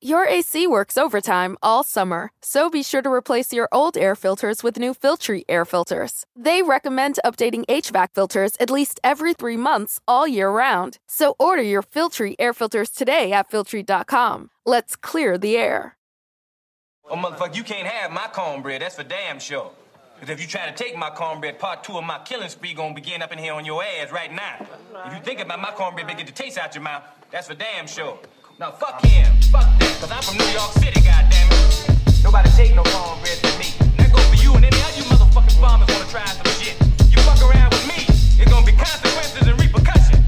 Your AC works overtime all summer, so be sure to replace your old air filters with new Filtry air filters. They recommend updating HVAC filters at least every three months all year round. So order your Filtry air filters today at Filtry.com. Let's clear the air. Oh, motherfucker, you can't have my cornbread, that's for damn sure. Because if you try to take my cornbread, part two of my killing spree gonna begin up in here on your ass right now. If you think about my cornbread, get the taste out your mouth, that's for damn sure. Now fuck him, fuck that, cause I'm from New York City, goddammit. Nobody take no cornbread from me. That goes for you and any other you motherfucking farmers wanna try some shit. You fuck around with me, it's gonna be consequences and repercussions.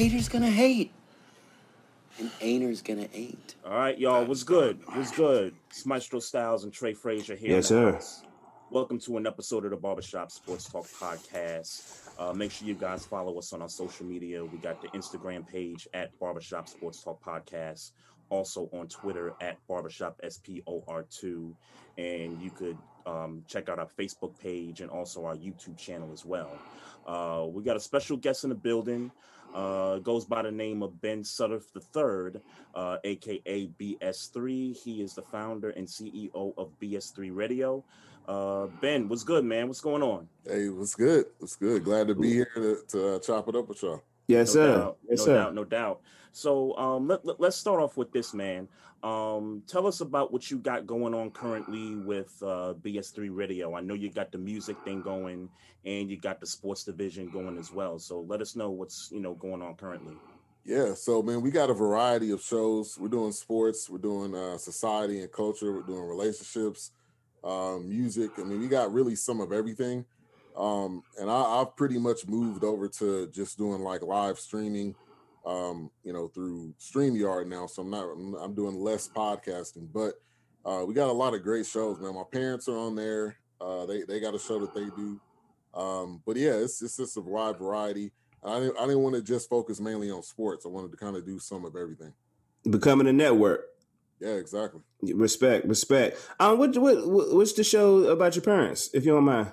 Haters gonna hate. And ain'ters gonna ain't. All right, y'all. What's good? What's good? It's Maestro Styles and Trey Frazier here. in Yes, sir. house. Welcome to an episode of the Barbershop Sports Talk Podcast. Uh, make sure you guys follow us on our social media. We got the Instagram page at Barbershop Sports Talk Podcast. Also on Twitter at Barbershop SPOR2. And you could um, check out our Facebook page and also our YouTube channel as well. Uh, we got a special guest in the building. Uh, goes by the name of Ben Sutter III, uh, aka BS3. He is the founder and CEO of BS3 Radio. Uh, ben, what's good, man? What's going on? Hey, what's good? What's good? Glad to be here to, to uh, chop it up with y'all. Yes, no sir. Doubt, Yes, no sir. doubt, no doubt. So um, let, let, us start off with this, man. Um, tell us about what you got going on currently with uh, BS3 Radio. I know you got the music thing going, and you got the sports division going as well. So let us know what's you know going on currently. Yeah, so man, we got a variety of shows. We're doing sports, we're doing uh, society and culture, we're doing relationships, um, music. I mean, we got really some of everything. Um, and I, I've pretty much moved over to just doing like live streaming, um, you know, through StreamYard now. So I'm not, I'm, doing less podcasting, but uh, we got a lot of great shows, man. My parents are on there. Uh, they they got a show that they do. Um, but yeah, it's it's just a wide variety. I didn't, I didn't want to just focus mainly on sports. I wanted to kind of do some of everything. Becoming a network. Yeah, exactly. Respect, respect. Um, what, what, what what's the show about your parents, if you don't mind?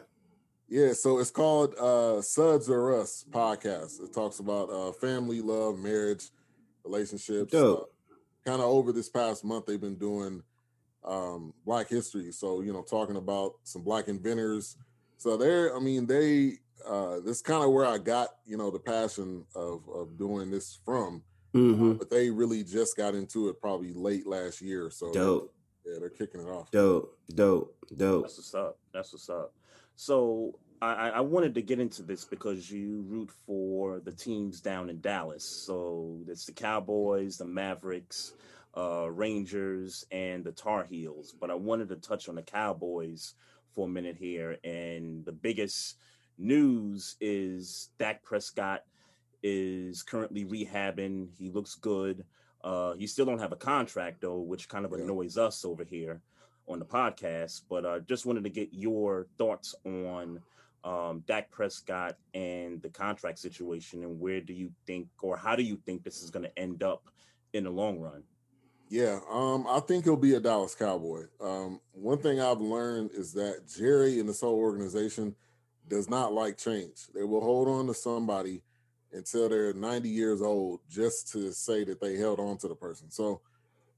Yeah, so it's called uh Suds or Us podcast. It talks about uh family, love, marriage, relationships. Dope. kind of over this past month, they've been doing um Black history. So, you know, talking about some black inventors. So they're, I mean, they uh this kind of where I got, you know, the passion of of doing this from. Mm-hmm. But they really just got into it probably late last year. So Dope, yeah, they're kicking it off. dope, dope, dope. That's what's up. That's what's up. So I, I wanted to get into this because you root for the teams down in Dallas. So it's the Cowboys, the Mavericks, uh, Rangers, and the Tar Heels. But I wanted to touch on the Cowboys for a minute here. And the biggest news is Dak Prescott is currently rehabbing. He looks good. Uh, he still don't have a contract though, which kind of annoys us over here on the podcast. But uh, just wanted to get your thoughts on um, Dak Prescott and the contract situation, and where do you think, or how do you think this is going to end up in the long run? Yeah, um, I think he'll be a Dallas Cowboy. Um, one thing I've learned is that Jerry and this whole organization does not like change. They will hold on to somebody until they're 90 years old just to say that they held on to the person. So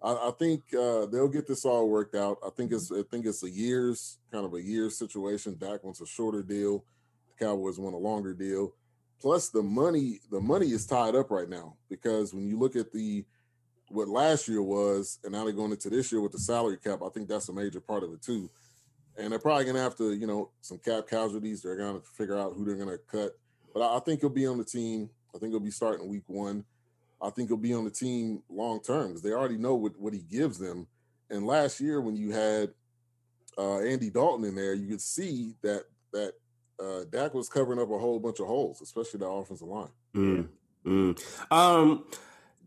I, I think uh, they'll get this all worked out. I think it's I think it's a years kind of a year situation. Dak wants a shorter deal. The Cowboys want a longer deal. Plus the money, the money is tied up right now because when you look at the what last year was, and now they're going into this year with the salary cap. I think that's a major part of it too. And they're probably gonna have to, you know, some cap casualties. They're gonna figure out who they're gonna cut. But I, I think he'll be on the team. I think he'll be starting week one. I think he'll be on the team long term because they already know what, what he gives them. And last year, when you had uh, Andy Dalton in there, you could see that that uh, Dak was covering up a whole bunch of holes, especially the offensive line. Mm, mm. Um,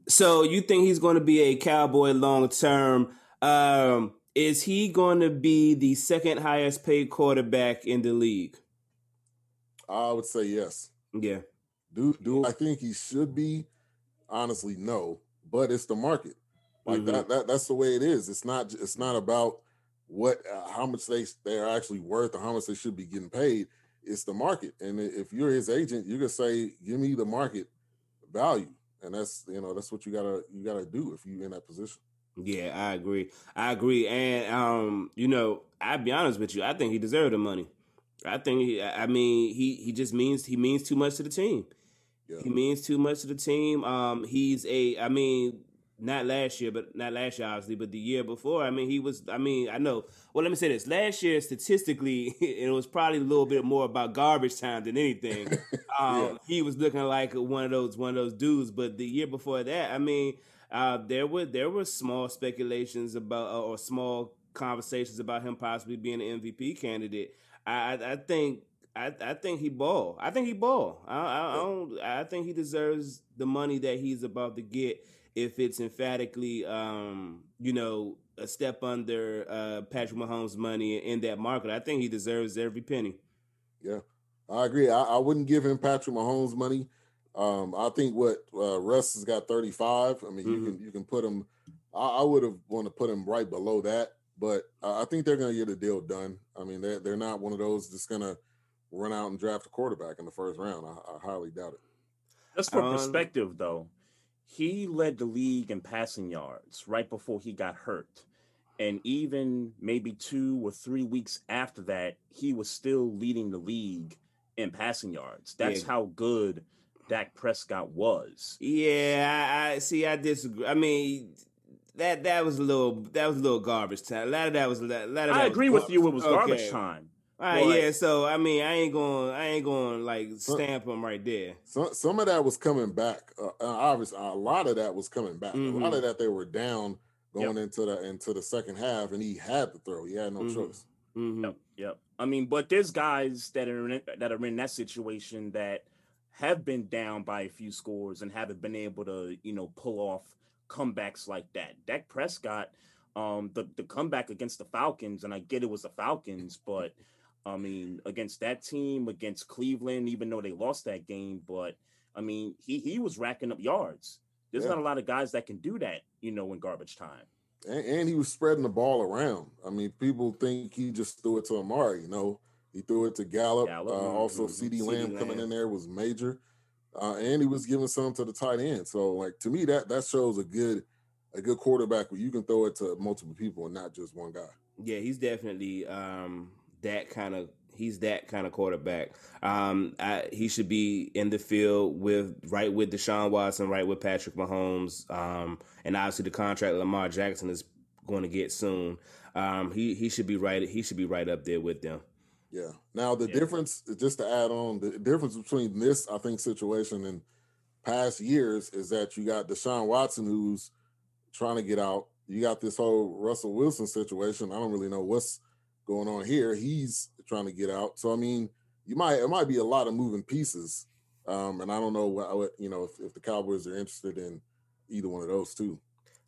so you think he's going to be a Cowboy long term? Um, is he going to be the second highest paid quarterback in the league? I would say yes. Yeah. Do do I think he should be? Honestly, no. But it's the market. Like Mhm. that, that. That's the way it is. It's not. It's not about what uh, how much they they are actually worth or how much they should be getting paid. It's the market. And if you're his agent, you're gonna say, "Give me the market value," and that's you know that's what you gotta you gotta do if you're in that position. Yeah, I agree. I agree. And um, you know, I'll be honest with you. I think he deserved the money. I think he, I mean, he he just means he means too much to the team. Yeah. He means too much to the team. Um, he's a, I mean, not last year, but not last year obviously, but the year before. I mean, he was. I mean, I know. Well, let me say this: last year, statistically, it was probably a little bit more about garbage time than anything. Um, Yeah. He was looking like one of those one of those dudes. But the year before that, I mean, uh, there were there were small speculations about uh, or small conversations about him possibly being an MVP candidate. I, I, I think I, I think he ball. I think he ball. I, I, I don't. I think he deserves the money that he's about to get if it's emphatically, um, you know, a step under uh, Patrick Mahomes' money in that market. I think he deserves every penny. Yeah, I agree. I, I wouldn't give him Patrick Mahomes money. Um, I think what uh, Russ has got 35. I mean, you Mhm. can you can put him. I, I would have want to put him right below that, but I think they're going to get a deal done. I mean, they're they're not one of those that's going to run out and draft a quarterback in the first round. I, I highly doubt it. Just for Um, perspective, though, he led the league in passing yards right before he got hurt. And even maybe two or three weeks after that, he was still leading the league in passing yards. That's Yeah. how good Dak Prescott was. Yeah, I, I see. I disagree. I mean, that that was a little that was a little garbage time. A lot of that was a lot of that I agree with you. It garbage. was Okay. garbage time. All right, But- yeah. So I mean, I ain't going. I ain't going like stamp them right there. Some some of that was coming back. Uh, uh, obviously, a lot of that was coming back. A lot Mhm. of that they were down going into the into the second half, and he had to throw. He had no Mhm. choice. hmm Yep, yep. I mean, but there's guys that are in, that are in that situation that have been down by a few scores and haven't been able to, you know, pull off comebacks like that. Dak Prescott, um, the the comeback against the Falcons, and I get it was the Falcons, but I mean, against that team, against Cleveland, even though they lost that game, but I mean, he he was racking up yards. There's Yeah. not a lot of guys that can do that, you know, in garbage time. and, and he was spreading the ball around. I mean, people think he just threw it to Amari. You know, he threw it to Gallup. Gallup, Uh, also, mhm. CeeDee Lamb coming in there was major, uh, and he was giving some to the tight end. So, like to me, that that shows a good a good quarterback where you can throw it to multiple people and not just one guy. Yeah, he's definitely um, that kind of. He's that kind of quarterback. Um, I, he should be in the field with right with Deshaun Watson, right with Patrick Mahomes, um, and obviously the contract Lamar Jackson is going to get soon. Um, he he should be right. He should be right up there with them. Yeah. Now the Yeah. difference, just to add on, the difference between this, I think, situation and past years is that you got Deshaun Watson who's trying to get out. You got this whole Russell Wilson situation. I don't really know what's going on here. He's trying to get out. So I mean, you might it might be a lot of moving pieces. Um, and I don't know what, what you know if, if the Cowboys are interested in either one of those two.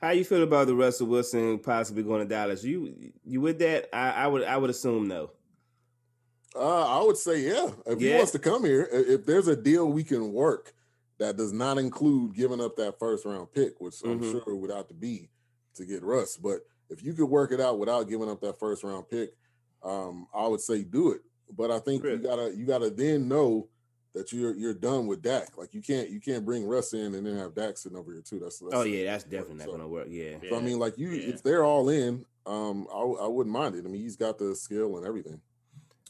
How you feel about the Russell Wilson possibly going to Dallas? You you with that? I, I would I would assume no. Uh, I would say yeah. If he wants to come here, if there's a deal we can work that does not include giving up that first round pick, which I'm Mhm. sure would have to be to get Russ, but if you could work it out without giving up that first round pick, um, I would say do it. But I think you gotta you gotta then know that you're you're done with Dak. Like you can't you can't bring Russ in and then have Dak sitting over here too. That's, that's Oh yeah, that's definitely not going to work. Yeah. So I mean, like you, Yeah. if they're all in, um, I, I wouldn't mind it. I mean, he's got the skill and everything.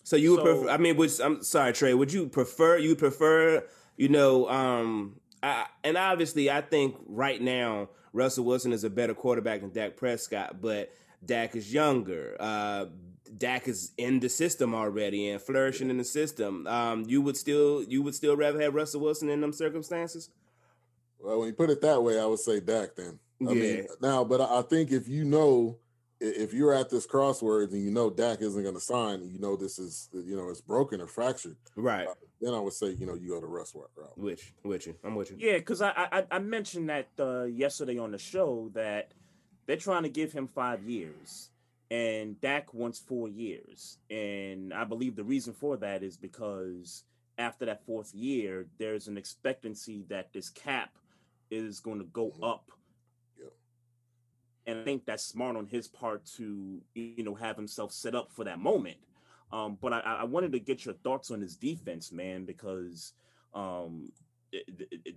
So you would So- prefer? I mean, which I'm sorry, Trey. Would you prefer? You prefer? You know, um, I, and obviously, I think right now Russell Wilson is a better quarterback than Dak Prescott, but Dak is younger. Uh, Dak is in the system already and flourishing in the system. Um, you would still, you would still rather have Russell Wilson in them circumstances? Well, when you put it that way, I would say Dak then. I Yeah. mean, now, but I I think if you know, if you're at this crosswords and you know Dak isn't going to sign, you know this is, you know, it's broken or fractured, Right. then I would say, you know, you go to Russ route. Which, with you. I'm with you. Yeah, because I, I I mentioned that uh, yesterday on the show that they're trying to give him five years, and Dak wants four years, and I believe the reason for that is because after that fourth year, there's an expectancy that this cap is going to go Mhm. up. Yep. And I think that's smart on his part to you know have himself set up for that moment. Um, but I, I wanted to get your thoughts on his defense, man, because um,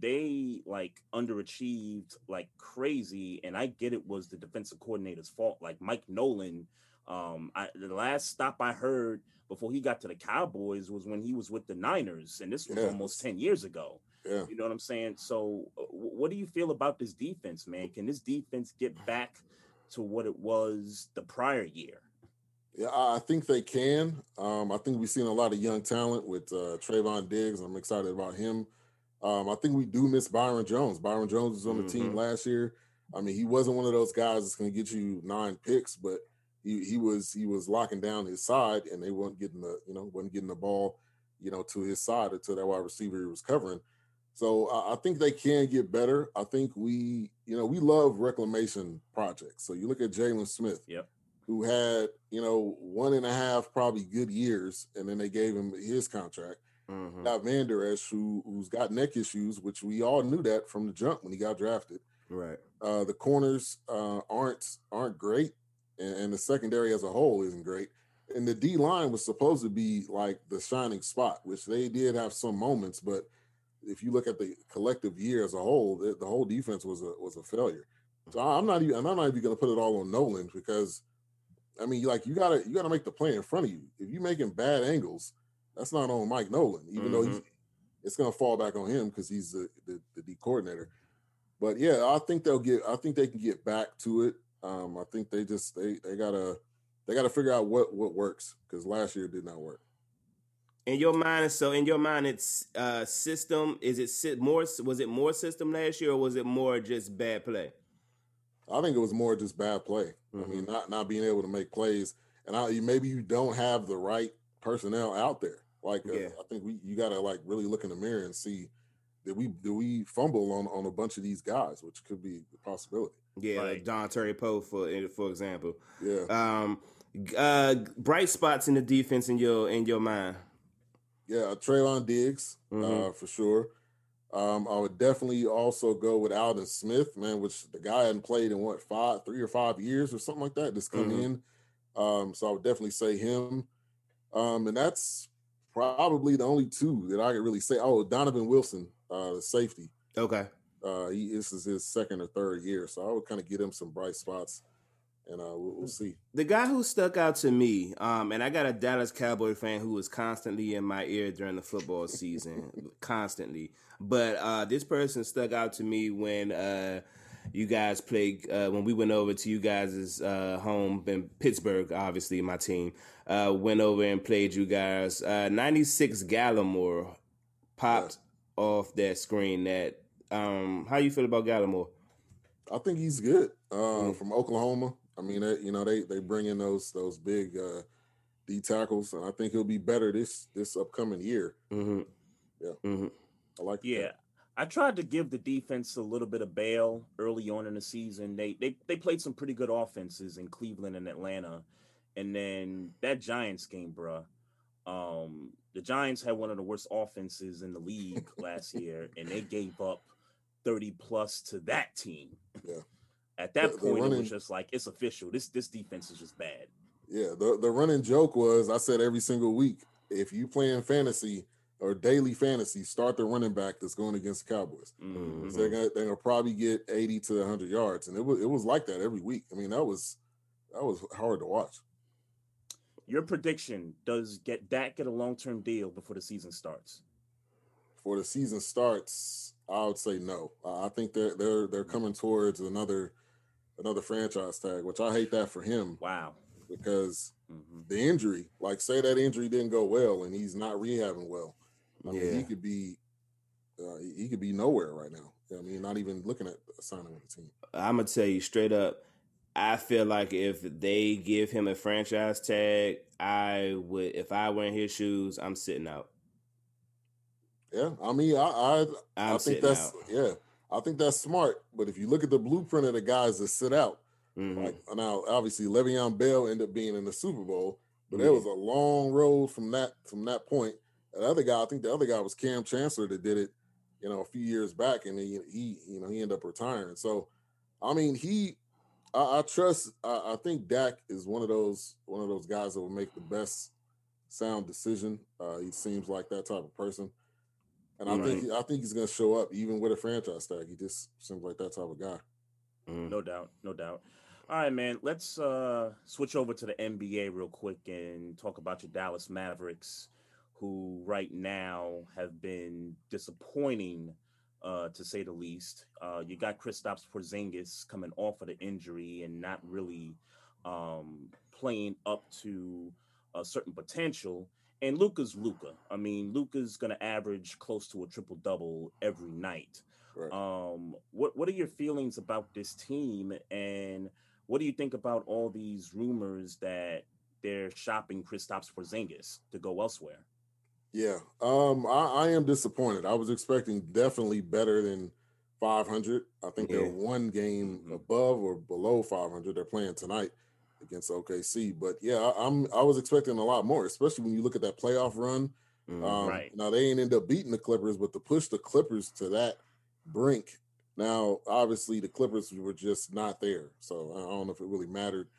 they like underachieved like crazy, and I get it was the defensive coordinator's fault. Like Mike Nolan, um, I, the last stop I heard before he got to the Cowboys was when he was with the Niners, and this was Yeah. almost ten years ago. Yeah. You know what I'm saying? So, uh, what do you feel about this defense, man? Can this defense get back to what it was the prior year? Yeah, I I think they can. Um, I think we've seen a lot of young talent with uh, Trevon Diggs. I'm excited about him. Um, I think we do miss Byron Jones. Byron Jones was on the team Mhm. last year. I mean, he wasn't one of those guys that's going to get you nine picks, but he he was he was locking down his side, and they weren't getting the you know wasn't getting the ball you know to his side until that wide receiver he was covering. So I I think they can get better. I think we you know we love reclamation projects. So you look at Jaylon Smith Yep. who had you know one and a half probably good years, and then they gave him his contract. Mhm. Got Vander Esch, who who's got neck issues, which we all knew that from the jump when he got drafted. Right. Uh, the corners uh, aren't aren't great, and, and the secondary as a whole isn't great. And the D line was supposed to be like the shining spot, which they did have some moments, but if you look at the collective year as a whole, the, the whole defense was a was a failure. So I'm not even I'm not even going to put it all on Nolan because I mean, like you gotta you gotta make the play in front of you. If you're making bad angles, that's not on Mike Nolan, even though he's, it's gonna fall back on him because he's the, the the D coordinator. But yeah, I think they'll get. I think they can get back to it. Um, I think they just they they gotta they gotta figure out what what works because last year did not work. In your mind, so in your mind, it's uh system. Is it more? Was it more system last year, or was it more just bad play? I think it was more just bad play. I mean, not not being able to make plays, and I, maybe you don't have the right personnel out there. Like uh, I think we you got to like really look in the mirror and see that we do we fumble on on a bunch of these guys, which could be a possibility. Yeah, like Right. Dontari Poe for for example. Yeah, Um, uh, bright spots in the defense in your in your mind. yeah, Trevon Diggs uh, Mhm. for sure. Um, I would definitely also go with Aldon Smith, man, which the guy hadn't played in what five, three or five years or something like that. Just come Mhm. in. Um, so I would definitely say him. Um, and that's probably the only two that I could really say. Oh, Donovan Wilson, uh, the safety. Okay. Uh, he this is his second or third year, so I would kind of get him some bright spots, and uh, we'll, we'll see. The guy who stuck out to me, um, and I got a Dallas Cowboy fan who was constantly in my ear during the football season, constantly. But uh, this person stuck out to me when uh, you guys played, uh, when we went over to you guys' uh, home in Pittsburgh, obviously, my team, uh, went over and played you guys. Uh, 96 Gallimore popped off that screen. That um, How you feel about Gallimore? I think he's good uh, Mm. from Oklahoma. I mean, they, you know, they they bring in those those big uh, D tackles, and I think he'll be better this this upcoming year. Mm-hmm. Yeah. Mm-hmm. I like that. I tried to give the defense a little bit of bail early on in the season. They they they played some pretty good offenses in Cleveland and Atlanta. And then that Giants game, bruh. Um, the Giants had one of the worst offenses in the league last year, and they gave up 30 plus to that team. Yeah. At that The- the point, it was just like it's official. This this defense is just bad. Yeah, the the running joke was I said every single week, if you playing fantasy or daily fantasy, start the running back that's going against the Cowboys. Mhm. 'Cause They're gonna they're gonna probably get eighty to hundred yards, and it was it was like that every week. I mean, that was that was hard to watch. Your prediction does get Dak get a long term deal before the season starts? Before the season starts, I would say no. I think they're they're they're coming towards another another franchise tag, which I hate that for him Wow. because hmm the injury, like say that injury didn't go well and he's not rehabbing well. I mean, Yeah. he could be uh, he, could be nowhere right now. I mean, not even looking at signing with the team. I'm gonna tell you straight up. I feel like if they give him a franchise tag, I would. If I were in his shoes, I'm sitting out. Yeah, I mean, I I, I'm I think that's out. yeah, I think that's smart. But if you look at the blueprint of the guys that sit out, Mhm. like now obviously Le'Veon Bell ended up being in the Super Bowl, but there was a long road from that from that point. The other guy, I think the other guy was Kam Chancellor that did it, you know, a few years back, and he he you know he ended up retiring. So, I mean, he I, I trust. I, I think Dak is one of those one of those guys that will make the best sound decision. Uh, he seems like that type of person, and I think I think he's going to show up even with a franchise tag. He just seems like that type of guy. Mhm. No doubt, no doubt. All right, man. Let's uh switch over to the NBA real quick and talk about your Dallas Mavericks, who right now have been disappointing, uh, to say the least. Uh, you got Kristaps Porzingis coming off of the injury and not really um playing up to a certain potential. And Luka's Luka. I mean, Luka's gonna average close to a triple double every night. Right. Um, what what are your feelings about this team, and what do you think about all these rumors that they're shopping Kristaps Porzingis to go elsewhere? Yeah, um, I, I am disappointed. I was expecting definitely better than 500. I think they're one game Mhm. above or below 500. They're playing tonight against OKC, but yeah, I, I'm I was expecting a lot more, especially when you look at that playoff run. Mhm. Um, Right. Now they ain't end up beating the Clippers, but to push the Clippers to that brink. Now, obviously, the Clippers were just not there, so I don't know if it really mattered.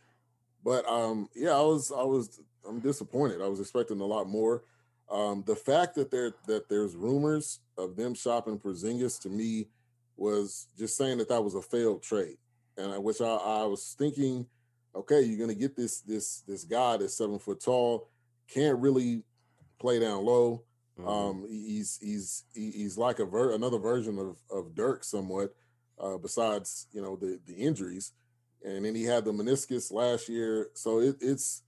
But um, yeah, I was I was I'm disappointed. I was expecting a lot more. Um, the fact that there that there's rumors of them shopping Porzingis to me was just saying that that was a failed trade, and I, which I, I was thinking, okay, you're gonna get this this this guy that's seven foot tall, can't really play down low. Mhm. Um, he's he's he's like a ver- another version of of Dirk somewhat. Uh, besides, you know the the injuries, and then he had the meniscus last year. So it, it's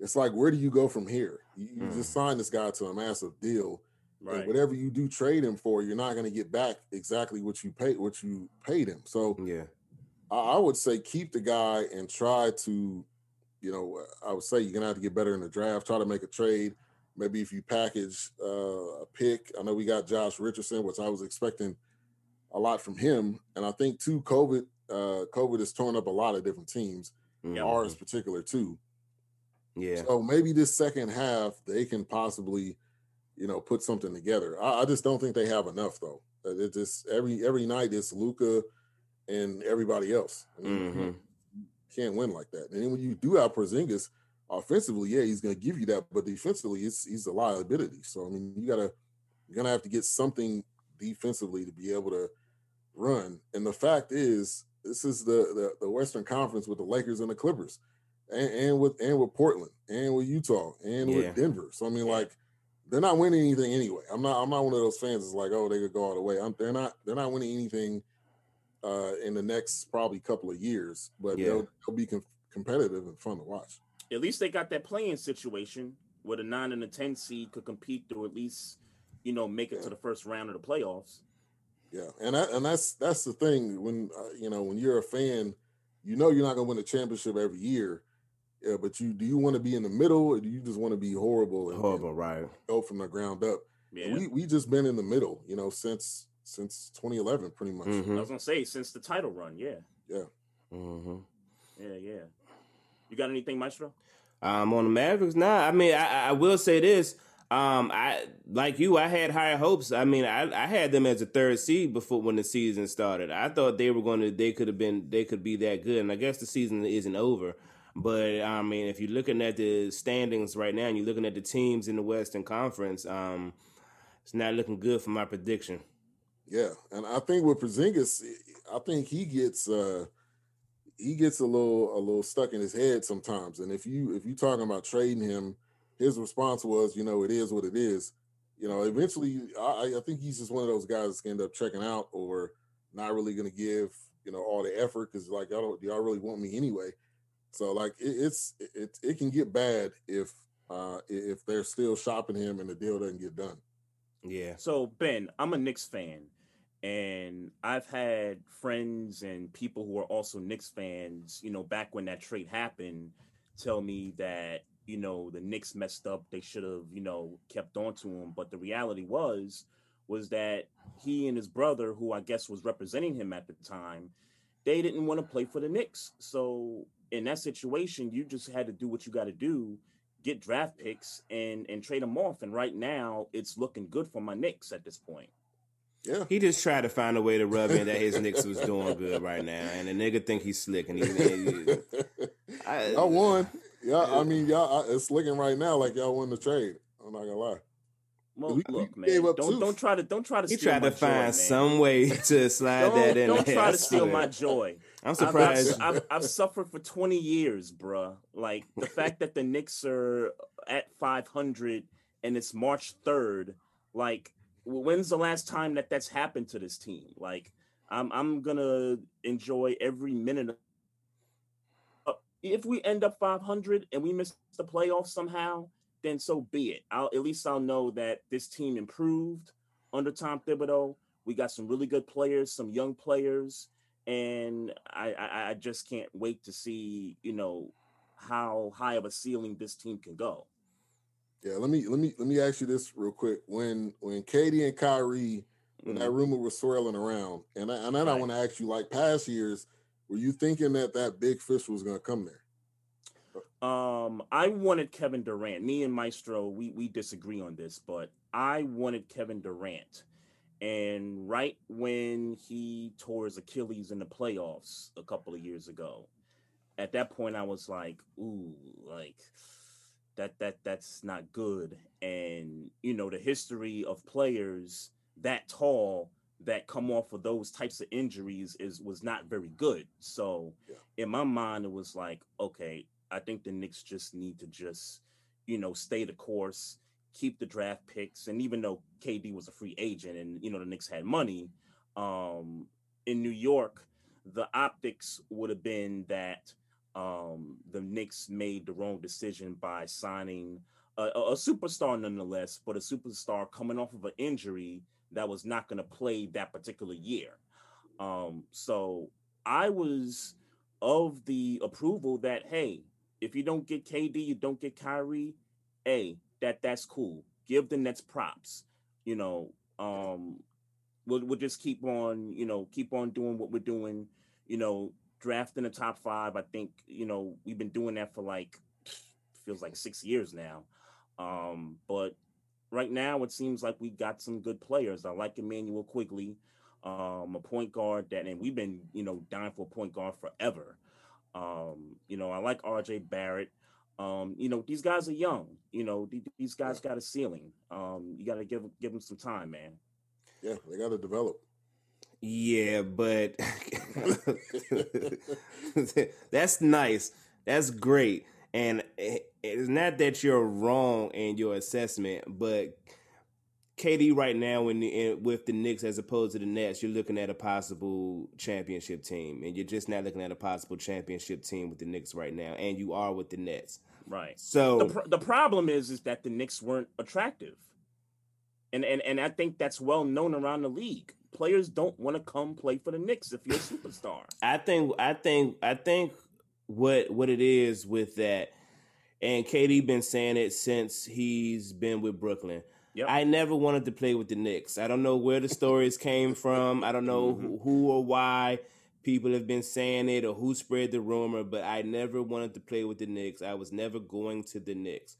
it's like where do you go from here? You, you just signed this guy to a massive deal, and whatever you do trade him for, you're not going to get back exactly what you paid what you paid him. So yeah. I, I would say keep the guy and try to, you know, I would say you're gonna have to get better in the draft. Try to make a trade. Maybe if you package uh, a pick. I know we got Josh Richardson, which I was expecting a lot from him, and I think too, COVID, uh, COVID has torn up a lot of different teams. Mhm. Ours particular too. Yeah. So maybe this second half they can possibly, you know, put something together. I, I just don't think they have enough though. It just every every night it's Luka and everybody else. I mean, Mhm. can't win like that. And then when you do have Porzingis offensively, yeah, he's going to give you that, but defensively, it's he's a liability. So I mean, you gotta you're gonna have to get something defensively to be able to run. And the fact is, this is the the, the Western Conference with the Lakers and the Clippers, and, and with and with Portland, and with Utah, and Yeah. with Denver. So I mean, like. They're not winning anything anyway. I'm not. I'm not one of those fans that's like, oh, they could go all the way. I'm, they're not. They're not winning anything uh, in the next probably couple of years, but Yeah. they'll, they'll be com- competitive and fun to watch. At least they got that playing situation where the nine and the ten seed could compete to at least, you know, make it Yeah. to the first round of the playoffs. Yeah, and that, and that's that's the thing when uh, you know when you're a fan, you know you're not going to win a championship every year. Yeah, but you do you want to be in the middle or do you just want to be horrible and, Horrible, right? and go from the ground up? Yeah, We we just been in the middle, you know, since since 2011, pretty much. I Mhm. was gonna say since the title run. Yeah, Mhm. yeah, yeah. You got anything, Maestro? Um, on the Mavericks, nah. I mean, I, I will say this. Um, I like you. I had higher hopes. I mean, I, I had them as a third seed before when the season started. I thought they were going to. They could have been. They could be that good. And I guess the season isn't over. But I mean, if you're looking at the standings right now, and you're looking at the teams in the Western Conference, um, it's not looking good for my prediction. Yeah, and I think with Porzingis, I think he gets uh he gets a little a little stuck in his head sometimes. And if you if you're talking about trading him, his response was, you know, it is what it is. You know, eventually, I, I think he's just one of those guys that's gonna end up checking out or not really gonna give you know all the effort because like y'all don't y'all really want me anyway. So like it, it's it it can get bad if uh if they're still shopping him and the deal doesn't get done. Yeah. So Ben, I'm a Knicks fan, and I've had friends and people who are also Knicks fans. You know, back when that trade happened, tell me that you know the Knicks messed up. They should have you know kept on to him. But the reality was was that he and his brother, who I guess was representing him at the time, they didn't want to play for the Knicks. So in that situation, you just had to do what you got to do, get draft picks and and trade them off. And right now, it's looking good for my Knicks at this point. Yeah. He just tried to find a way to rub in that his Knicks was doing good right now, and the nigga think he's slick, and he, he I, y'all won. Yeah, I mean, y'all. It's looking right now like y'all won the trade. I'm not gonna lie. Well, We- look, we man, gave up don't two. don't try to don't try to. he steal tried my to find joy, man. some way to slide Don't, that in. don't there. try I to steal my joy. I'm surprised. I've, I've, I've suffered for 20 years, bruh. Like the fact that the Knicks are at 500 and it's March 3rd. Like, when's the last time that that's happened to this team? Like, I'm I'm gonna enjoy every minute. Uh, if we end up 500 and we miss the playoffs somehow, then so be it. I'll at least I'll know that this team improved under Tom Thibodeau. We got some really good players, some young players and I, I I just can't wait to see you know how high of a ceiling this team can go. Yeah, let me let me let me ask you this real quick. When when KD and Kyrie, when that Mhm. rumor was swirling around, and I, and then I Right. want to ask you, like past years, were you thinking that that big fish was going to come there? Um, I wanted Kevin Durant. Me and Maestro, we we disagree on this, but I wanted Kevin Durant. And right when he tore his Achilles in the playoffs a couple of years ago, at that point I was like, ooh, like that that that's not good. And you know, the history of players that tall that come off of those types of injuries is was not very good. So Yeah. in my mind, it was like, okay, I think the Knicks just need to just, you know, stay the course, keep the draft picks, and even though KD was a free agent and you know the Knicks had money, um, in New York, the optics would have been that um the Knicks made the wrong decision by signing a, a a superstar nonetheless, but a superstar coming off of an injury that was not going to play that particular year. Um, so I was of the approval that hey, if you don't get KD, you don't get Kyrie, hey, that that's cool. Give the Nets props. You know, um, we'll we'll just keep on, you know, keep on doing what we're doing. You know, drafting the top five. I think you know we've been doing that for like feels like six years now. Um, but right now it seems like we got some good players. I like Immanuel Quickley, um, a point guard that, and we've been, you know, dying for a point guard forever. Um, you know, I like RJ Barrett. Um, you know, these guys are young. You know, these guys got a ceiling. Um, you got to give give them some time, man. Yeah, they got to develop. Yeah, but that's nice. That's great. And it's not that you're wrong in your assessment, but KD right now in the, in, with the Knicks as opposed to the Nets, you're looking at a possible championship team, and you're just not looking at a possible championship team with the Knicks right now, and you are with the Nets. Right. So the, pr- the problem is is that the Knicks weren't attractive, and and and I think that's well known around the league. Players don't want to come play for the Knicks if you're a superstar. I think I think I think what what it is with that, and KD been saying it since he's been with Brooklyn. Yep. I never wanted to play with the Knicks. I don't know where the stories came from. I don't know Mm-hmm. who, who or why people have been saying it or who spread the rumor, but I never wanted to play with the Knicks. I was never going to the Knicks.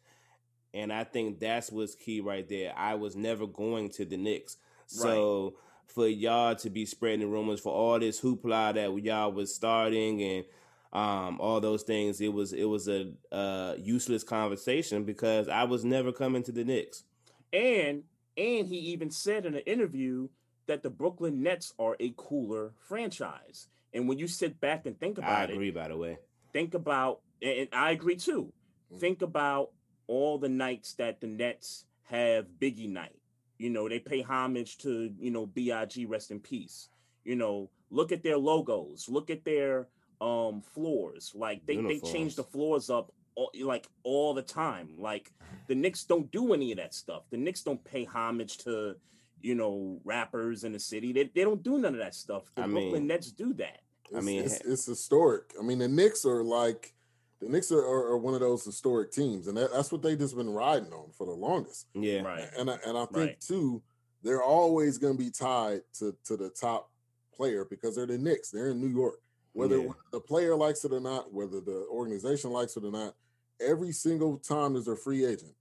And I think that's what's key right there. I was never going to the Knicks. So for y'all to be spreading the rumors for all this hoopla that y'all was starting and um, all those things, it was it was a uh, useless conversation because I was never coming to the Knicks. And and he even said in an interview that the Brooklyn Nets are a cooler franchise. And when you sit back and think about it, I agree, it, by the way. think about and I agree too. Think about all the nights that the Nets have Biggie night. You know, they pay homage to, you know, BIG rest in peace. You know, look at their logos, look at their um floors. Like they, they change the floors up all, like all the time. Like the Knicks don't do any of that stuff. The Knicks don't pay homage to, you know, rappers in the city. They, they don't do none of that stuff. The I Brooklyn mean- Nets do that. I mean, it's, it's historic. I mean, the Knicks are like the Knicks are, are, are one of those historic teams, and that, that's what they just been riding on for the longest. yeah, Right. And I, and I think Right. too, they're always going to be tied to to the top player because they're the Knicks. They're in New York. Whether Yeah. the player likes it or not, whether the organization likes it or not, every single time there's a free agent,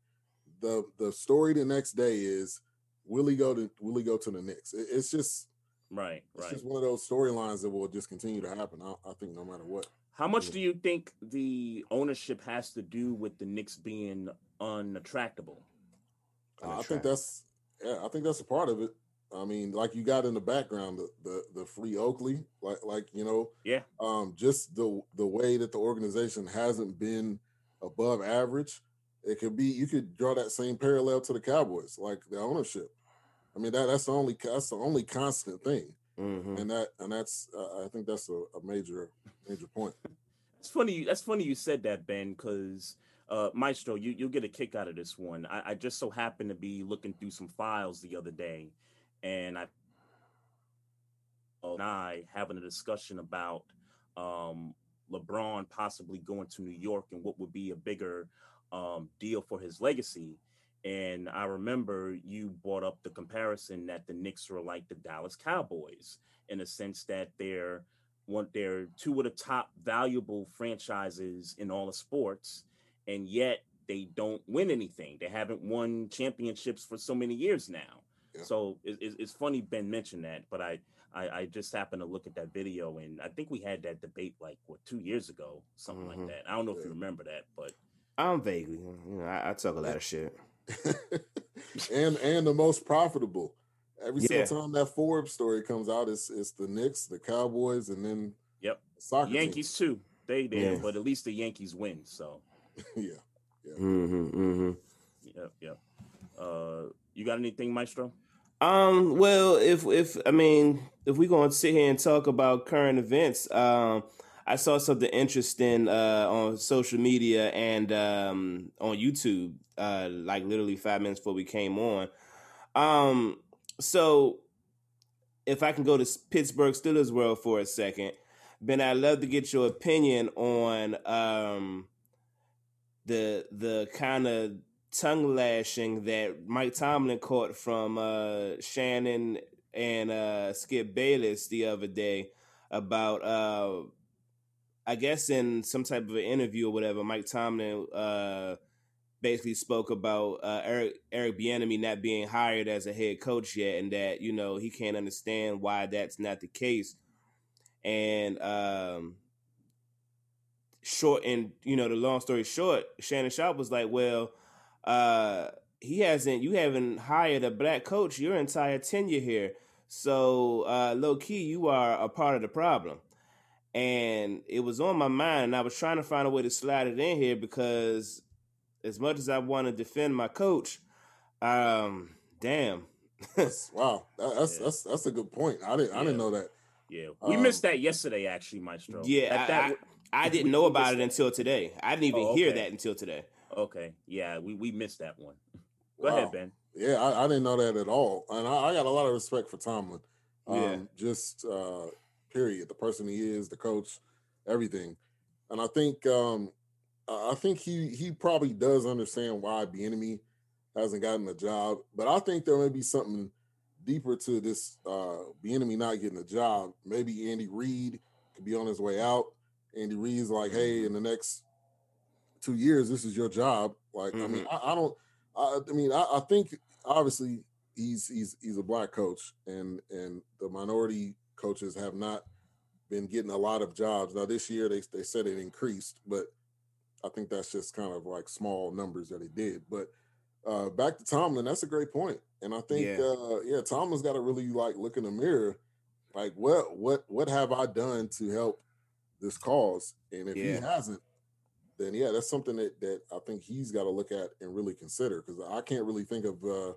the the story the next day is will he go to will he go to the Knicks? It- it's just Right. Right. It's Right. just one of those storylines that will just continue to happen. I, I think no matter what. How much Yeah. do you think the ownership has to do with the Knicks being unattractable? Uh, I think that's yeah, I think that's a part of it. I mean, like you got in the background the the, the free Oakley, like like you know, Yeah. um, just the the way that the organization hasn't been above average. It could be you could draw that same parallel to the Cowboys, like the ownership. I mean that that's the only that's the only constant thing, hmm and that and that's uh, I think that's a, a major major point. It's funny. you- That's funny you said that, Ben, because uh, Maestro, you you'll get a kick out of this one. I, I just so happened to be looking through some files the other day, and I and I having a discussion about um, LeBron possibly going to New York and what would be a bigger um, deal for his legacy. And I remember you brought up the comparison that the Knicks are like the Dallas Cowboys in a sense that they're one they're two of the top valuable franchises in all of sports, and yet they don't win anything. They haven't won championships for so many years now. Yeah. So it, it- it's funny Ben mentioned that, but I, I I just happened to look at that video, and I think we had that debate like what two years ago, something Mhm. like that. I don't know if you remember that, but I'm vaguely, you know, I, I talk a lot of shit. and and the most profitable. Every Yeah. single time that Forbes story comes out, it's it's the Knicks, the Cowboys, and then Yep. the soccer Yankees too. They there, Yeah. but at least the Yankees win. So yeah, yeah. hmm hmm yep, yep. Uh, you got anything, Maestro? Um, well, if if I mean, if we're gonna sit here and talk about current events, um, I saw something interesting uh, on social media and um, on YouTube, uh, like literally five minutes before we came on. Um, so if I can go to Pittsburgh Steelers world for a second, Ben, I'd love to get your opinion on um, the the kind of tongue lashing that Mike Tomlin caught from uh, Shannon and uh, Skip Bayless the other day about, uh, I guess, in some type of an interview or whatever, Mike Tomlin uh, basically spoke about uh, Eric Eric Bieniemy not being hired as a head coach yet, and that you know he can't understand why that's not the case, and. Um, short and you know the long story short shannon sharpe was like well uh he hasn't you haven't hired a black coach your entire tenure here so uh low key you are a part of the problem and it was on my mind and i was trying to find a way to slide it in here because as much as i want to defend my coach um damn That's, wow, that's Yeah. that's that's a good point. I didn't I didn't know that. Yeah, we Um, missed that yesterday, actually, Maestro. yeah That- I, that I, w- I didn't know about it that. until today i didn't even Oh, hear that until today Okay, yeah, we, we missed that one. Go Wow. ahead, Ben. Yeah, I, I didn't know that at all, and I, I got a lot of respect for Tomlin. Um, Yeah. just uh, period, the person he is, the coach, everything, and I think um, I think he he probably does understand why Bieniemy hasn't gotten a job, but I think there may be something deeper to this uh Bieniemy not getting a job. Maybe Andy Reid could be on his way out. Andy Reid's like, hey, in the next two years, this is your job. Like, I mean, I, I don't. I, I mean, I, I think obviously he's he's he's a black coach, and and the minority coaches have not been getting a lot of jobs. Now this year they they said it increased, but I think that's just kind of like small numbers that it did. But uh back to Tomlin, that's a great point, and I think Yeah. uh yeah, Tomlin's got to really like look in the mirror, like what what what have I done to help this cause? And if he hasn't, then yeah, that's something that that I think he's got to look at and really consider because I can't really think of uh,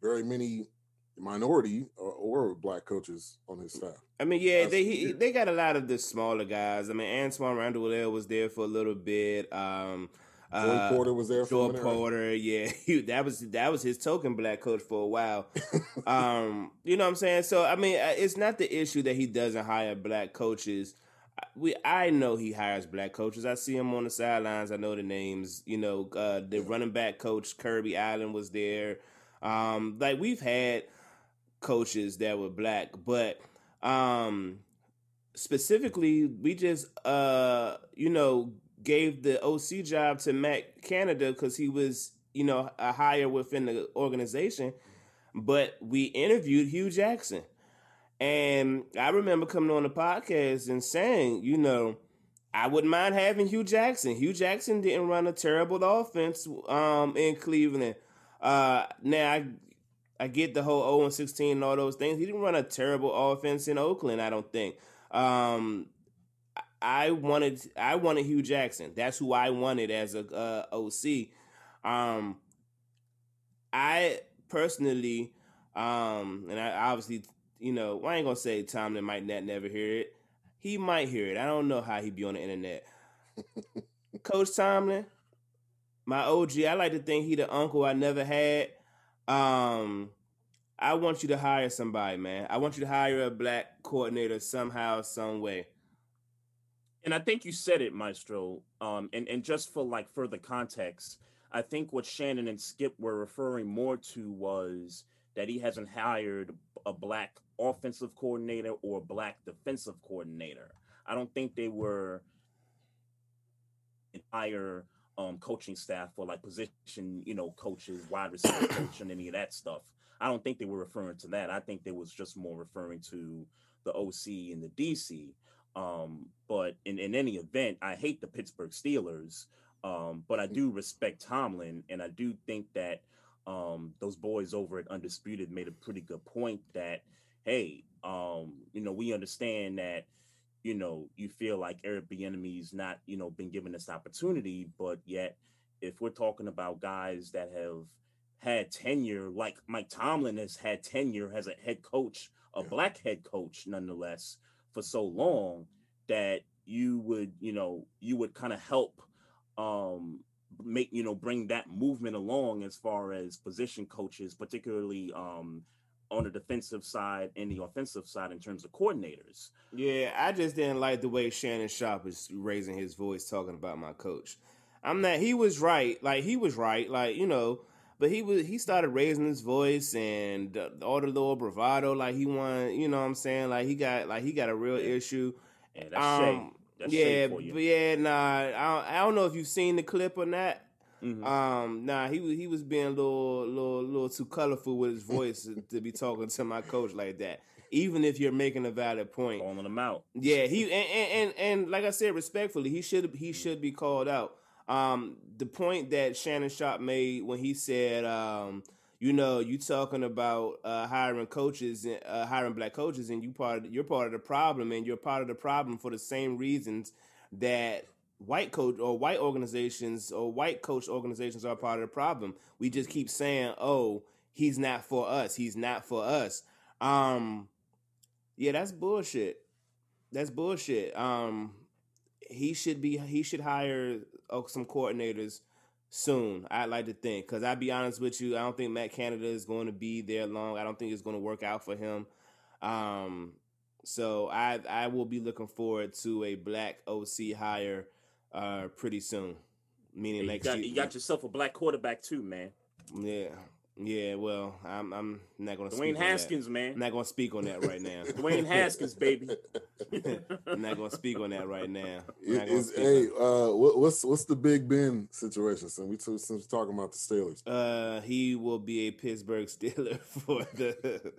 very many minority or, or black coaches on his staff. I mean, yeah, That's they he, they got a lot of the smaller guys. I mean, Antoine Randall was there for a little bit. Um, Joey uh, Porter was there for Joey? Porter, yeah, he, that was that was his token black coach for a while. um, you know what I'm saying? So I mean, uh, it's not the issue that he doesn't hire black coaches. I- We I know he hires black coaches. I see him on the sidelines. I know the names. You know, uh, the running back coach Kirby Allen was there. Um, like we've had coaches that were black, but um, specifically, we just uh, you know gave the OC job to Matt Canada because he was you know a hire within the organization. But we interviewed Hue Jackson, and I remember coming on the podcast and saying, you know. I wouldn't mind having Hue Jackson. Hue Jackson didn't run a terrible offense um, in Cleveland. Uh, now I, I get the whole 0 and 16 and all those things. He didn't run a terrible offense in Oakland. I don't think. Um, I wanted I wanted Hue Jackson. That's who I wanted as a uh, OC. Um, I personally, um, and I obviously, you know, I ain't gonna say Tomlin might not never hear it. He might hear it. I don't know how he'd be on the internet. Coach Tomlin, my OG. I like to think he the uncle I never had. Um, I want you to hire somebody, man. I want you to hire a black coordinator somehow, some way. And I think you said it, Maestro. Um, and, and just for like further context, I think what Shannon and Skip were referring more to was that he hasn't hired a black offensive coordinator or a black defensive coordinator. I don't think they were entire um coaching staff for like position, you know, coaches, wide receiver coach, and any of that stuff. I don't think they were referring to that. I think they was just more referring to the OC and the DC. Um, but in, in any event, I hate the Pittsburgh Steelers. Um, but I do respect Tomlin, and I do think that um, those boys over at Undisputed made a pretty good point that, hey, um, you know, we understand that, you know, you feel like Eric Bieniemy's not, you know, been given this opportunity, but yet, if we're talking about guys that have had tenure, like Mike Tomlin has had tenure as a head coach, a black head coach, nonetheless, for so long, that you would, you know, you would kind of help um make you know bring that movement along as far as position coaches particularly um on the defensive side and the offensive side in terms of coordinators Yeah, I just didn't like the way Shannon Sharpe is raising his voice talking about my coach. I'm not. He was right. Like he was right. Like you know. But he was he started raising his voice and uh, all the little bravado. Like he won. You know what I'm saying? Like he got like he got a real issue. and that's Um, that's yeah, shade for you but yeah, nah. I don't, I don't know if you've seen the clip or not. Mhm. Um, nah, he was he was being a little, little, little too colorful with his voice to be talking to my coach like that. Even if you're making a valid point, calling them out yeah, he and, and and and like I said, respectfully, he should he should be called out. Um, the point that Shannon Sharpe made when he said, um, you know, you talking about uh, hiring coaches, uh, hiring black coaches, and you part of, you're part of the problem, and you're part of the problem for the same reasons that white coach or white organizations or white coach organizations are part of the problem. We just keep saying, "Oh, he's not for us. He's not for us." Um, yeah, that's bullshit. That's bullshit. Um, he should be. He should hire uh, some coordinators soon. I'd like to think because I'd be honest with you, I don't think Matt Canada is going to be there long. I don't think it's going to work out for him. Um, so I I will be looking forward to a black OC hire uh pretty soon. Meaning you next got, year. you got yourself a black quarterback too man yeah, yeah. Well, I'm I'm not going to. dwayne haskins I'm man not going to speak on that right now. dwayne haskins baby I'm not going to speak on that right now. I'm Is, not gonna is- speak hey, uh, what, what's what's the Big Ben situation? Since we since we're talking about the Steelers, Uh, he will be a Pittsburgh Steeler for the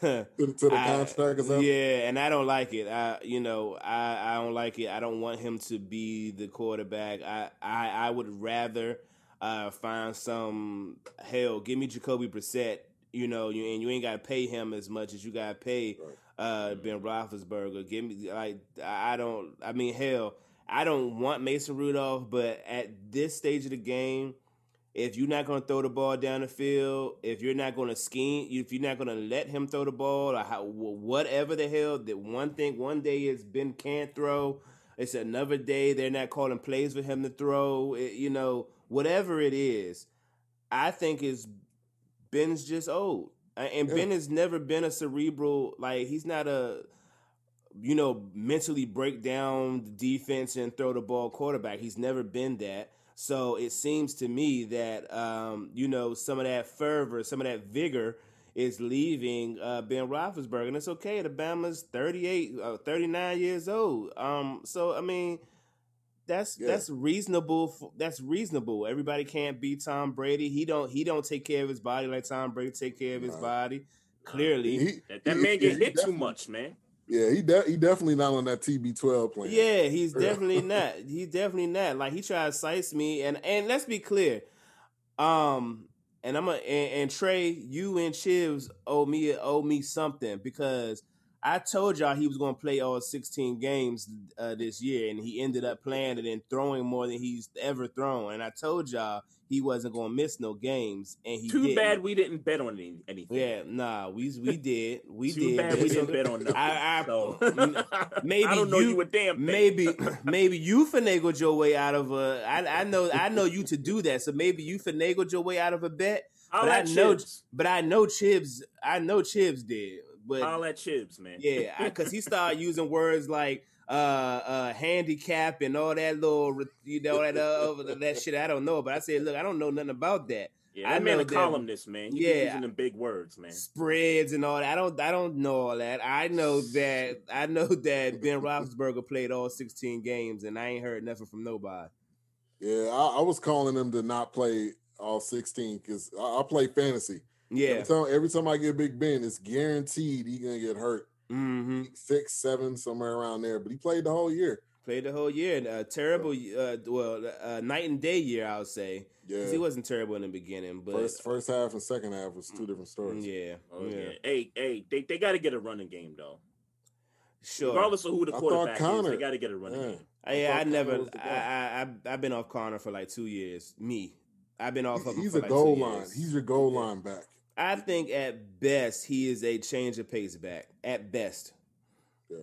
to, the- to the I- contract is. Yeah, and I don't like it. I, you know, I, I don't like it. I don't want him to be the quarterback. I, I, I would rather uh, find some hell. Give me Jacoby Brissett. You know, you and you ain't got to pay him as much as you got to pay uh, Ben Roethlisberger. Give me like I I don't. I mean, hell, I don't want Mason Rudolph, but at this stage of the game, if you're not going to throw the ball down the field, if you're not going to scheme, if you're not going to let him throw the ball, or how, whatever the hell, that one thing, one day is Ben can't throw. It's another day they're not calling plays for him to throw. It, you know, whatever it is, I think is Ben's just old, and Yeah. Ben has never been a cerebral. Like he's not a you know, mentally break down the defense and throw the ball quarterback. He's never been that. So it seems to me that um, you know some of that fervor, some of that vigor is leaving uh, Ben Roethlisberger, and it's okay. The Bama's 38, uh, 39 years old. Um, so I mean, that's Yeah. that's reasonable. f that's reasonable. Everybody can't be Tom Brady. He don't he don't take care of his body like Tom Brady take care of his Nah. body. Clearly, He- That, that he- man yeah, get hit too much, man. Yeah, he de- he definitely not on that TB12 plan. Yeah, he's definitely not. He's definitely not. Like he tried to size me, and and let's be clear. Um, and I'm a and, and Trey, you and Chibs owe me owe me something because I told y'all he was going to play all 16 games uh, this year, and he ended up playing it and throwing more than he's ever thrown. And I told y'all he wasn't going to miss no games, and he Too didn't. bad we didn't bet on any, anything. Yeah, nah, we we did, we Too did. bad we didn't bet on nothing. I- I- so, maybe I don't know you- you, a damn thing. maybe maybe you finagled your way out of a I, I know I know you to do that so maybe you finagled your way out of a bet I'll but I know Chibs. but I know Chibs I know Chibs did but I'll let Chibs, man. yeah because he started using words like uh uh handicap and all that little you know that uh, that shit I don't know but I said look I don't know nothing about that Yeah, I that man know a columnist, man. He Yeah. using them big words, man. spreads and all that I don't I don't know all that I know that I know that Ben Roethlisberger played all 16 games and I ain't heard nothing from nobody Yeah, I, I was calling him to not play all 16 because I, I play fantasy. Yeah Every time, every time I get Big Ben, it's guaranteed he's gonna get hurt. mm-hmm Six, seven, somewhere around there. But he played the whole year. Played the whole year. A terrible, uh, well, uh, night and day year, I would say. Yeah, he wasn't terrible in the beginning, but first first half and second half was two different stories. yeah, Oh, yeah, yeah. Hey, hey, they, they got to get a running game though. sure. Regardless of who the I thought quarterback is, they got to get a running Yeah. game. I, yeah, I thought never. Conner was the I. I, I, I've been off Conner for like two years. Me, I've been off of him He's for a like goal two line. years. He's your goal Yeah. line back. I think at best he is a change of pace back. At best, Yeah.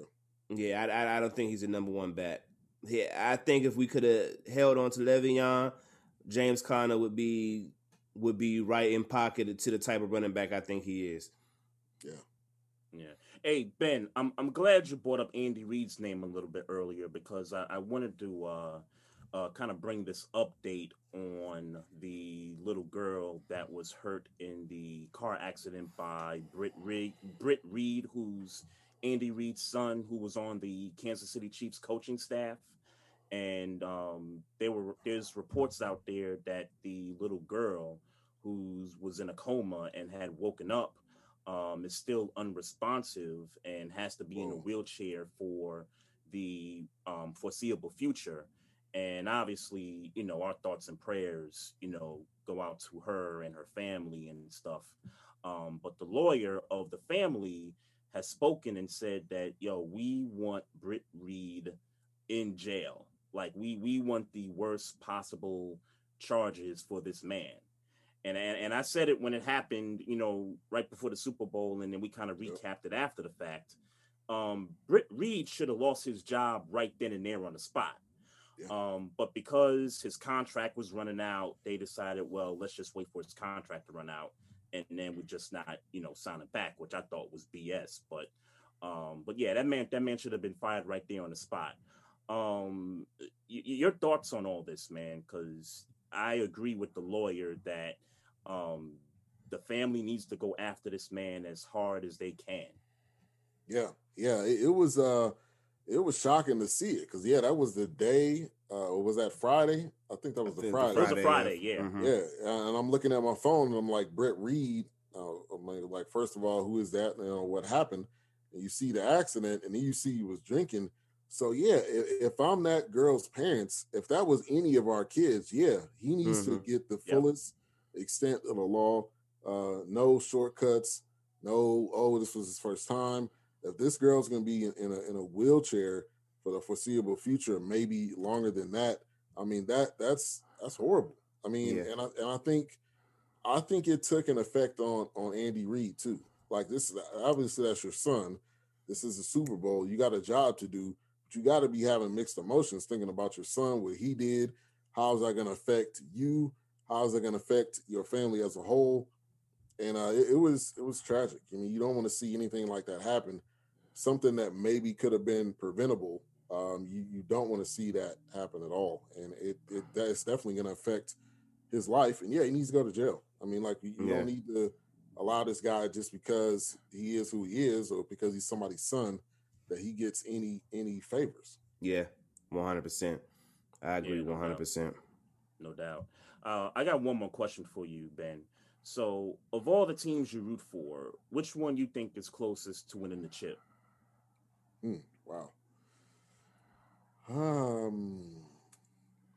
yeah. I, I, I don't think he's a number one back. Yeah, I think if we could have held on to Le'Veon, James Conner would be would be right in pocket to the type of running back I think he is. Yeah. Yeah. Hey Ben, I'm I'm glad you brought up Andy Reid's name a little bit earlier because I, I wanted to uh, uh, kind of bring this update on the little girl that was hurt in the car accident by Britt Reid, Britt Reid, who's Andy Reid's son, who was on the Kansas City Chiefs coaching staff. And um, there were there's reports out there that the little girl who was in a coma and had woken up um, is still unresponsive and has to be in a wheelchair for the um, foreseeable future. And obviously, you know, our thoughts and prayers, you know, go out to her and her family and stuff. Um, but the lawyer of the family has spoken and said that, yo, we want Britt Reid in jail. Like we we want the worst possible charges for this man. And, and and I said it when it happened, you know, right before the Super Bowl, and then we kind of recapped it after the fact. Um, Britt Reid should have lost his job right then and there on the spot. Yeah. Um, but because his contract was running out, they decided, well, let's just wait for his contract to run out, and then we just not, you know, sign it back, which I thought was BS. But um, but yeah, that man that man should have been fired right there on the spot. Um, y- y- your thoughts on all this, man? Because I agree with the lawyer that um, the family needs to go after this man as hard as they can. Yeah, yeah. It, it was uh it was shocking to see it because yeah, that was the day. Uh, was that Friday? I think that was the think Friday. It was a Friday, yeah. Mhm. Yeah, and I'm looking at my phone and I'm like, Brett Reid. Uh, I'm like, like, first of all, who is that? You know what happened? And you see the accident, and then you see he was drinking. So yeah, if, if I'm that girl's parents, if that was any of our kids, yeah, he needs to Mhm. get the Yep. fullest extent of the law. Uh, no shortcuts. No, oh, this was his first time. If this girl's gonna be in, in a in a wheelchair for the foreseeable future, maybe longer than that. I mean that that's that's horrible. I mean, Yeah. and I and I think I think it took an effect on on Andy Reid too. Like this is obviously that's your son. This is a Super Bowl. You got a job to do, but you got to be having mixed emotions, thinking about your son, what he did. How's that going to affect you? How's it going to affect your family as a whole? And uh, it, it was it was tragic. I mean, you don't want to see anything like that happen. Something that maybe could have been preventable. Um, you you don't want to see that happen at all, and it it that's definitely going to affect his life. And yeah, he needs to go to jail. I mean, like you, you Yeah. don't need to allow this guy just because he is who he is or because he's somebody's son that he gets any any favors. Yeah, one hundred percent. I agree, Yeah, no one hundred percent. no doubt. Uh, I got one more question for you, Ben. So, of all the teams you root for, which one you think is closest to winning the chip? Wow. Um,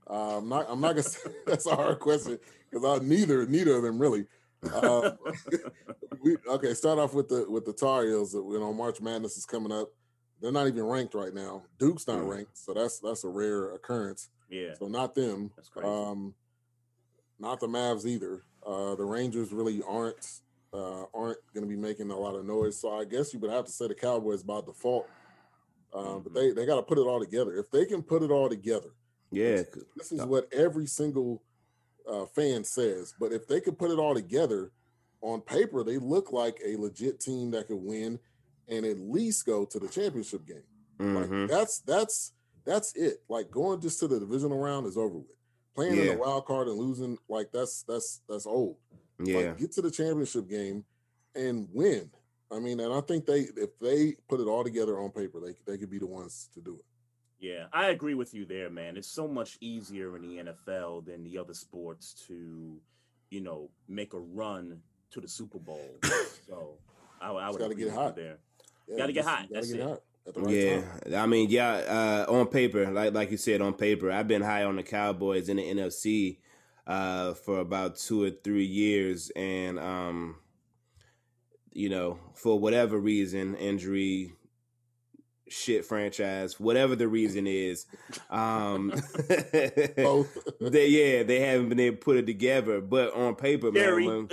uh, I'm not. I'm not gonna. Say, that's a hard question because I neither neither of them really. Uh, we okay. Start off with the with the Tar Heels. You know, March Madness is coming up. They're not even ranked right now. Duke's not Mm. ranked, so that's that's a rare occurrence. yeah, So not them. That's crazy. Um, not the Mavs either. Uh, the Rangers really aren't uh, aren't going to be making a lot of noise. So I guess you would have to say the Cowboys by default. Uh, But Mhm. they they got to put it all together. If they can put it all together, Yeah, this is what every single uh, fan says. But if they could put it all together on paper, they look like a legit team that could win and at least go to the championship game. Like mhm. that's that's that's it. Like going just to the divisional round is over with. Playing in Yeah. the wild card and losing, like that's that's that's old. yeah, Like get to the championship game and win. I mean, and I think they if they put it all together on paper, they they could be the ones to do it. yeah. I agree with you there, man. It's so much easier in the NFL than the other sports to, you know, make a run to the Super Bowl. so I, I would gotta get hot. there. Yeah, Gotta get hot. Gotta That's get it. hot right yeah. time. I mean, yeah. Uh, on paper, like like you said, on paper, I've been high on the Cowboys in the NFC uh, for about two or three years, and um, you know, for whatever reason, injury, shit, franchise, whatever the reason is, um, Both. they, yeah, they haven't been able to put it together. But on paper, man, Gary. when-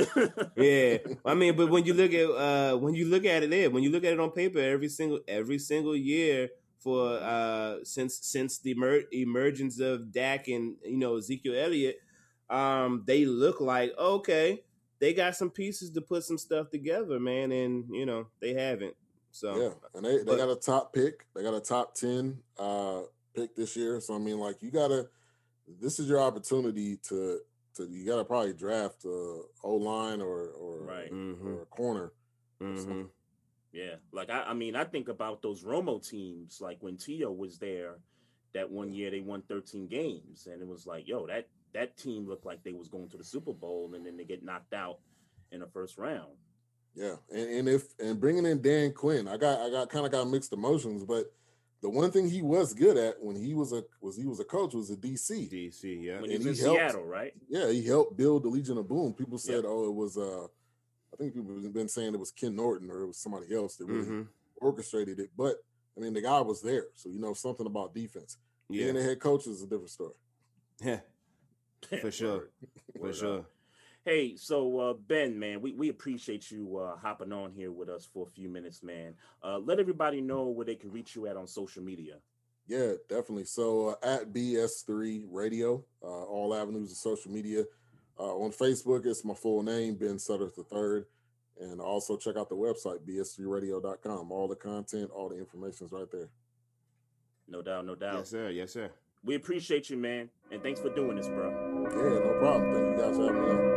yeah, I mean, but when you look at uh when you look at it there, when you look at it on paper, every single every single year for uh since since the emer- emergence of Dak and you know Ezekiel Elliott, um, they look like okay, they got some pieces to put some stuff together, man, and you know they haven't. So Yeah, and they, they But- got a top pick. They got a top ten uh pick this year. So I mean, like you gotta. This is your opportunity to to. You gotta probably draft a O line or or Right. Or a corner. mhm. Yeah, like I, I mean, I think about those Romo teams, like when T.O. was there, that one year they won 13 games, and it was like, yo, that that team looked like they was going to the Super Bowl, and then they get knocked out in the first round. Yeah, and, and if and bringing in Dan Quinn, I got I got kind of got mixed emotions, but the one thing he was good at when he was a was he was a coach was a DC. DC, yeah, When he And was in he helped- Seattle, right? Yeah, he helped build the Legion of Boom. People said, oh, it was uh, I think people have been saying it was Ken Norton or it was somebody else that really hmm orchestrated it. But I mean, the guy was there, so you know something about defense. yeah, Being a head coach is a different story. yeah, for sure, for Word sure. up. Hey, so uh, Ben, man, we, we appreciate you uh, hopping on here with us for a few minutes, man. Uh, let everybody know where they can reach you at on social media. Yeah, definitely. So uh, at BS3 Radio, uh, all avenues of social media. Uh, on Facebook, it's my full name, Ben Sutter III. And also check out the website, bs3radio.com. All the content, all the information is right there. No doubt, no doubt. Yes, sir. Yes, sir. We appreciate you, man, and thanks for doing this, bro. Yeah, no problem. Thank you guys for having me.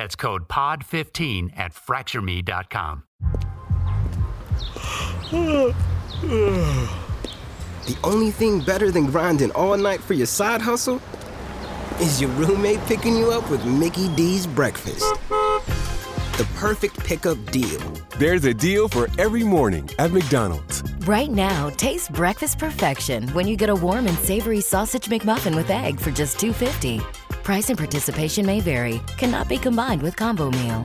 That's code POD15 at fractureme.com. The only thing better than grinding all night for your side hustle is your roommate picking you up with Mickey D's breakfast. The perfect pickup deal. There's a deal for every morning at McDonald's. Right now, taste breakfast perfection when you get a warm and savory sausage McMuffin with egg for just $2.50. Price and participation may vary, cannot be combined with combo meal.